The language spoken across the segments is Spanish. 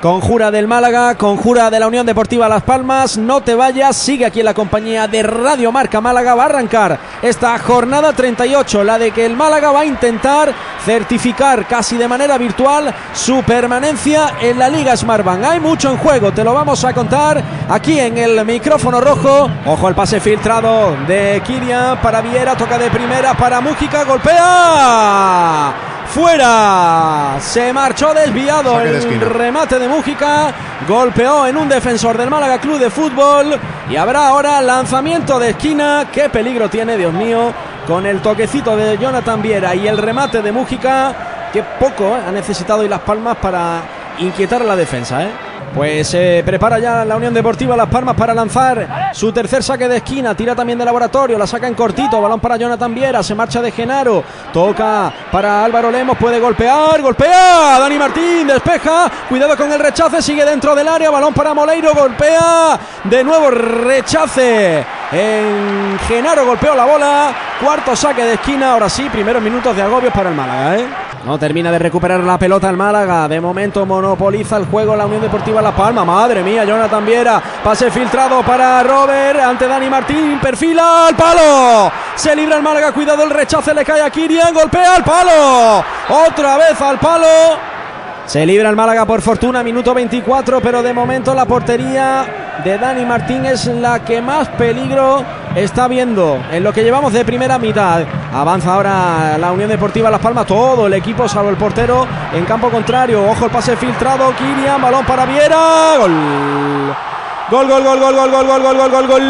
Conjura del Málaga, conjura de la Unión Deportiva Las Palmas. No te vayas, sigue aquí en la compañía de Radio Marca Málaga. Va a arrancar esta jornada 38, la de que el Málaga va a intentar certificar casi de manera virtual su permanencia en la Liga Smartbank. Hay mucho en juego, te lo vamos a contar aquí en el micrófono rojo. Ojo al pase filtrado de Kirian para Viera, toca de primera para Mújica, golpea fuera. Se marchó desviado el remate de Mújica. Golpeó en un defensor del Málaga Club de Fútbol. Y habrá ahora lanzamiento de esquina. Qué peligro tiene, Dios mío. Con el toquecito de Jonathan Viera y el remate de Mújica. Que poco eh, ha necesitado y Las Palmas para inquietar a la defensa. ¿eh? Pues se prepara ya la Unión Deportiva Las Palmas para lanzar su tercer saque de esquina. Tira también de laboratorio, la saca en cortito. Balón para Jonathan Viera, se marcha de Genaro. Toca para Álvaro Lemos, puede golpear, golpea. Dani Martín despeja. Cuidado con el rechace, sigue dentro del área. Balón para Moleiro, golpea. De nuevo rechace. En Genaro golpeó la bola. Cuarto saque de esquina. Ahora sí, primeros minutos de agobios para el Málaga. ¿eh? No termina de recuperar la pelota el Málaga. De momento monopoliza el juego la Unión Deportiva La Palma. Madre mía, Jonathan Viera. Pase filtrado para Robert. Ante Dani Martín. Perfila al palo. Se libra el Málaga. Cuidado el rechace. Le cae a Kirian. Golpea al palo. Otra vez al palo. Se libra el Málaga por fortuna, minuto 24, pero de momento la portería de Dani Martín es la que más peligro está viendo en lo que llevamos de primera mitad. Avanza ahora la Unión Deportiva Las Palmas, todo el equipo, salvo el portero, en campo contrario. Ojo el pase filtrado, Kirian, balón para Viera. Gol. Gol, gol, gol, gol, gol, gol, gol, gol, gol, gol, gol.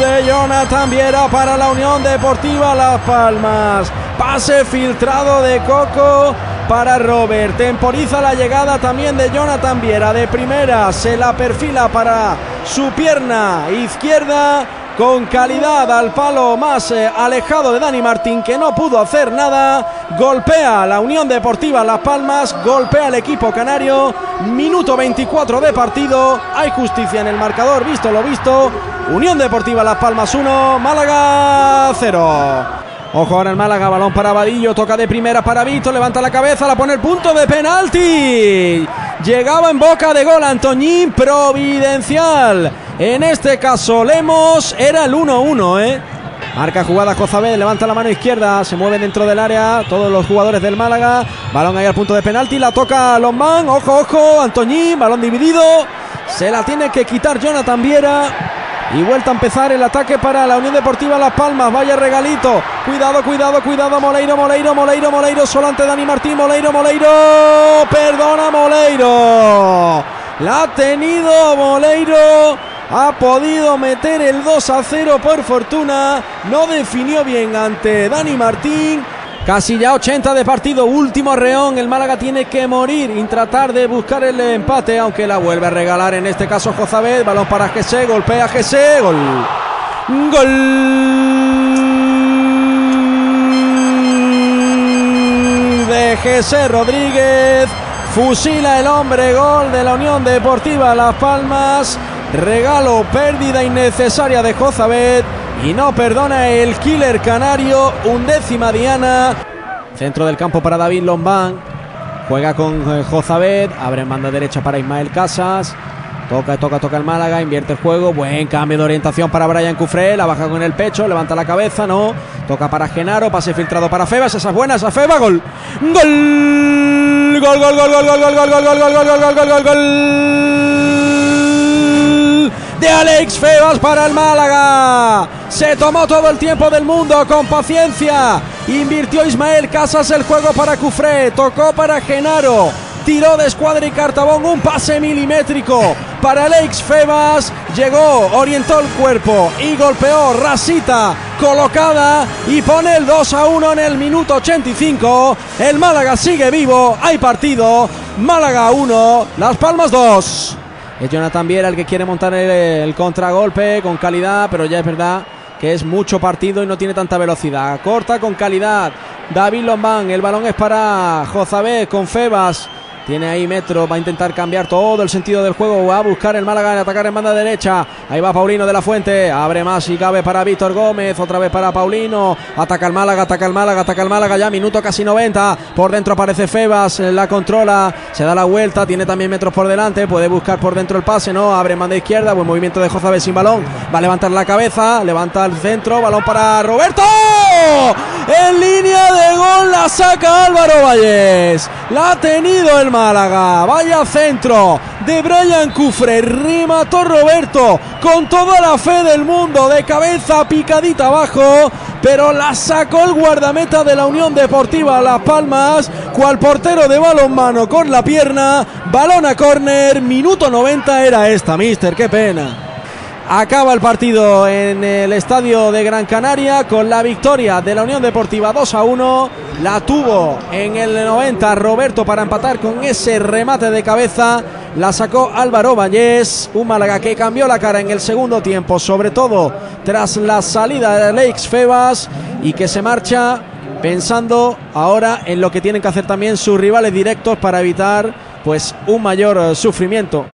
De Jonathan Viera para la Unión Deportiva Las Palmas. Pase filtrado de Coco para Robert. Temporiza la llegada también de Jonathan Viera. De primera se la perfila para su pierna izquierda. Con calidad al palo más eh, alejado de Dani Martín que no pudo hacer nada. Golpea la Unión Deportiva Las Palmas. Golpea el equipo canario. Minuto 24 de partido. Hay justicia en el marcador. Visto lo visto. Unión Deportiva Las Palmas 1. Málaga 0. Ojo ahora el Málaga, balón para Vadillo, toca de primera para Vito, levanta la cabeza, la pone el punto de penalti. Llegaba en boca de gol Antoñín, providencial. En este caso Lemos era el 1-1, ¿eh? Marca jugada Cozabel, levanta la mano izquierda, se mueve dentro del área todos los jugadores del Málaga. Balón ahí al punto de penalti, la toca Lombán, ojo, ojo, Antoñín, balón dividido. Se la tiene que quitar Jonathan Viera. Y vuelta a empezar el ataque para la Unión Deportiva Las Palmas. Vaya regalito. Cuidado, cuidado, cuidado. Moleiro, Moleiro, Moleiro, Moleiro. Solo ante Dani Martín. Moleiro, Moleiro. Perdona, Moleiro. La ha tenido Moleiro. Ha podido meter el 2 a 0 por fortuna. No definió bien ante Dani Martín. Casi ya 80 de partido, último reón. El Málaga tiene que morir y tratar de buscar el empate, aunque la vuelve a regalar en este caso Jozabed. Balón para Gese, golpea Gese, gol. Gol. De Gese Rodríguez. Fusila el hombre, gol de la Unión Deportiva Las Palmas. Regalo, pérdida innecesaria de Jozabed. Y no perdona el killer canario, undécima Diana. Centro del campo para David Lombán. Juega con eh, Jozabed, abre en banda derecha para Ismael Casas. Toca, toca, toca el Málaga, invierte el juego. Buen cambio de orientación para Brian Cufré. La baja con el pecho, levanta la cabeza, no. Toca para Genaro, pase filtrado para Febas. Esa es buena, esa Feba. Gol. Gol, gol, gol, gol, gol, gol, gol, gol, gol, gol, gol, gol, gol, gol, gol de Alex Febas para el Málaga. Se tomó todo el tiempo del mundo con paciencia. Invirtió Ismael Casas el juego para Cufré. Tocó para Genaro. Tiró de escuadra y cartabón un pase milimétrico para Alex Febas. Llegó, orientó el cuerpo y golpeó Rasita colocada y pone el 2 a 1 en el minuto 85. El Málaga sigue vivo. Hay partido. Málaga 1, Las Palmas 2. Es Jonathan Viera el que quiere montar el, contragolpe con calidad, pero ya es verdad que es mucho partido y no tiene tanta velocidad. Corta con calidad. David Lombán, el balón es para Jozabé con Febas. Tiene ahí Metro, va a intentar cambiar todo el sentido del juego. Va a buscar el Málaga en atacar en banda derecha. Ahí va Paulino de la Fuente. Abre más y cabe para Víctor Gómez. Otra vez para Paulino. Ataca el Málaga, ataca el Málaga, ataca el Málaga. Ya minuto casi 90. Por dentro aparece Febas. La controla. Se da la vuelta. Tiene también metros por delante. Puede buscar por dentro el pase. No. Abre en banda izquierda. Buen movimiento de Jozabel sin balón. Va a levantar la cabeza. Levanta el centro. Balón para Roberto. En línea de gol la saca Álvaro Valles. La ha tenido el Málaga. Vaya centro de Brian Cufre. Remató Roberto con toda la fe del mundo. De cabeza picadita abajo. Pero la sacó el guardameta de la Unión Deportiva Las Palmas. Cual portero de balonmano con la pierna. Balón a córner. Minuto 90 era esta, mister. Qué pena. Acaba el partido en el estadio de Gran Canaria con la victoria de la Unión Deportiva 2 a 1. La tuvo en el 90 Roberto para empatar con ese remate de cabeza. La sacó Álvaro Vallés, un Málaga que cambió la cara en el segundo tiempo, sobre todo tras la salida de Lakes Febas y que se marcha pensando ahora en lo que tienen que hacer también sus rivales directos para evitar pues un mayor sufrimiento.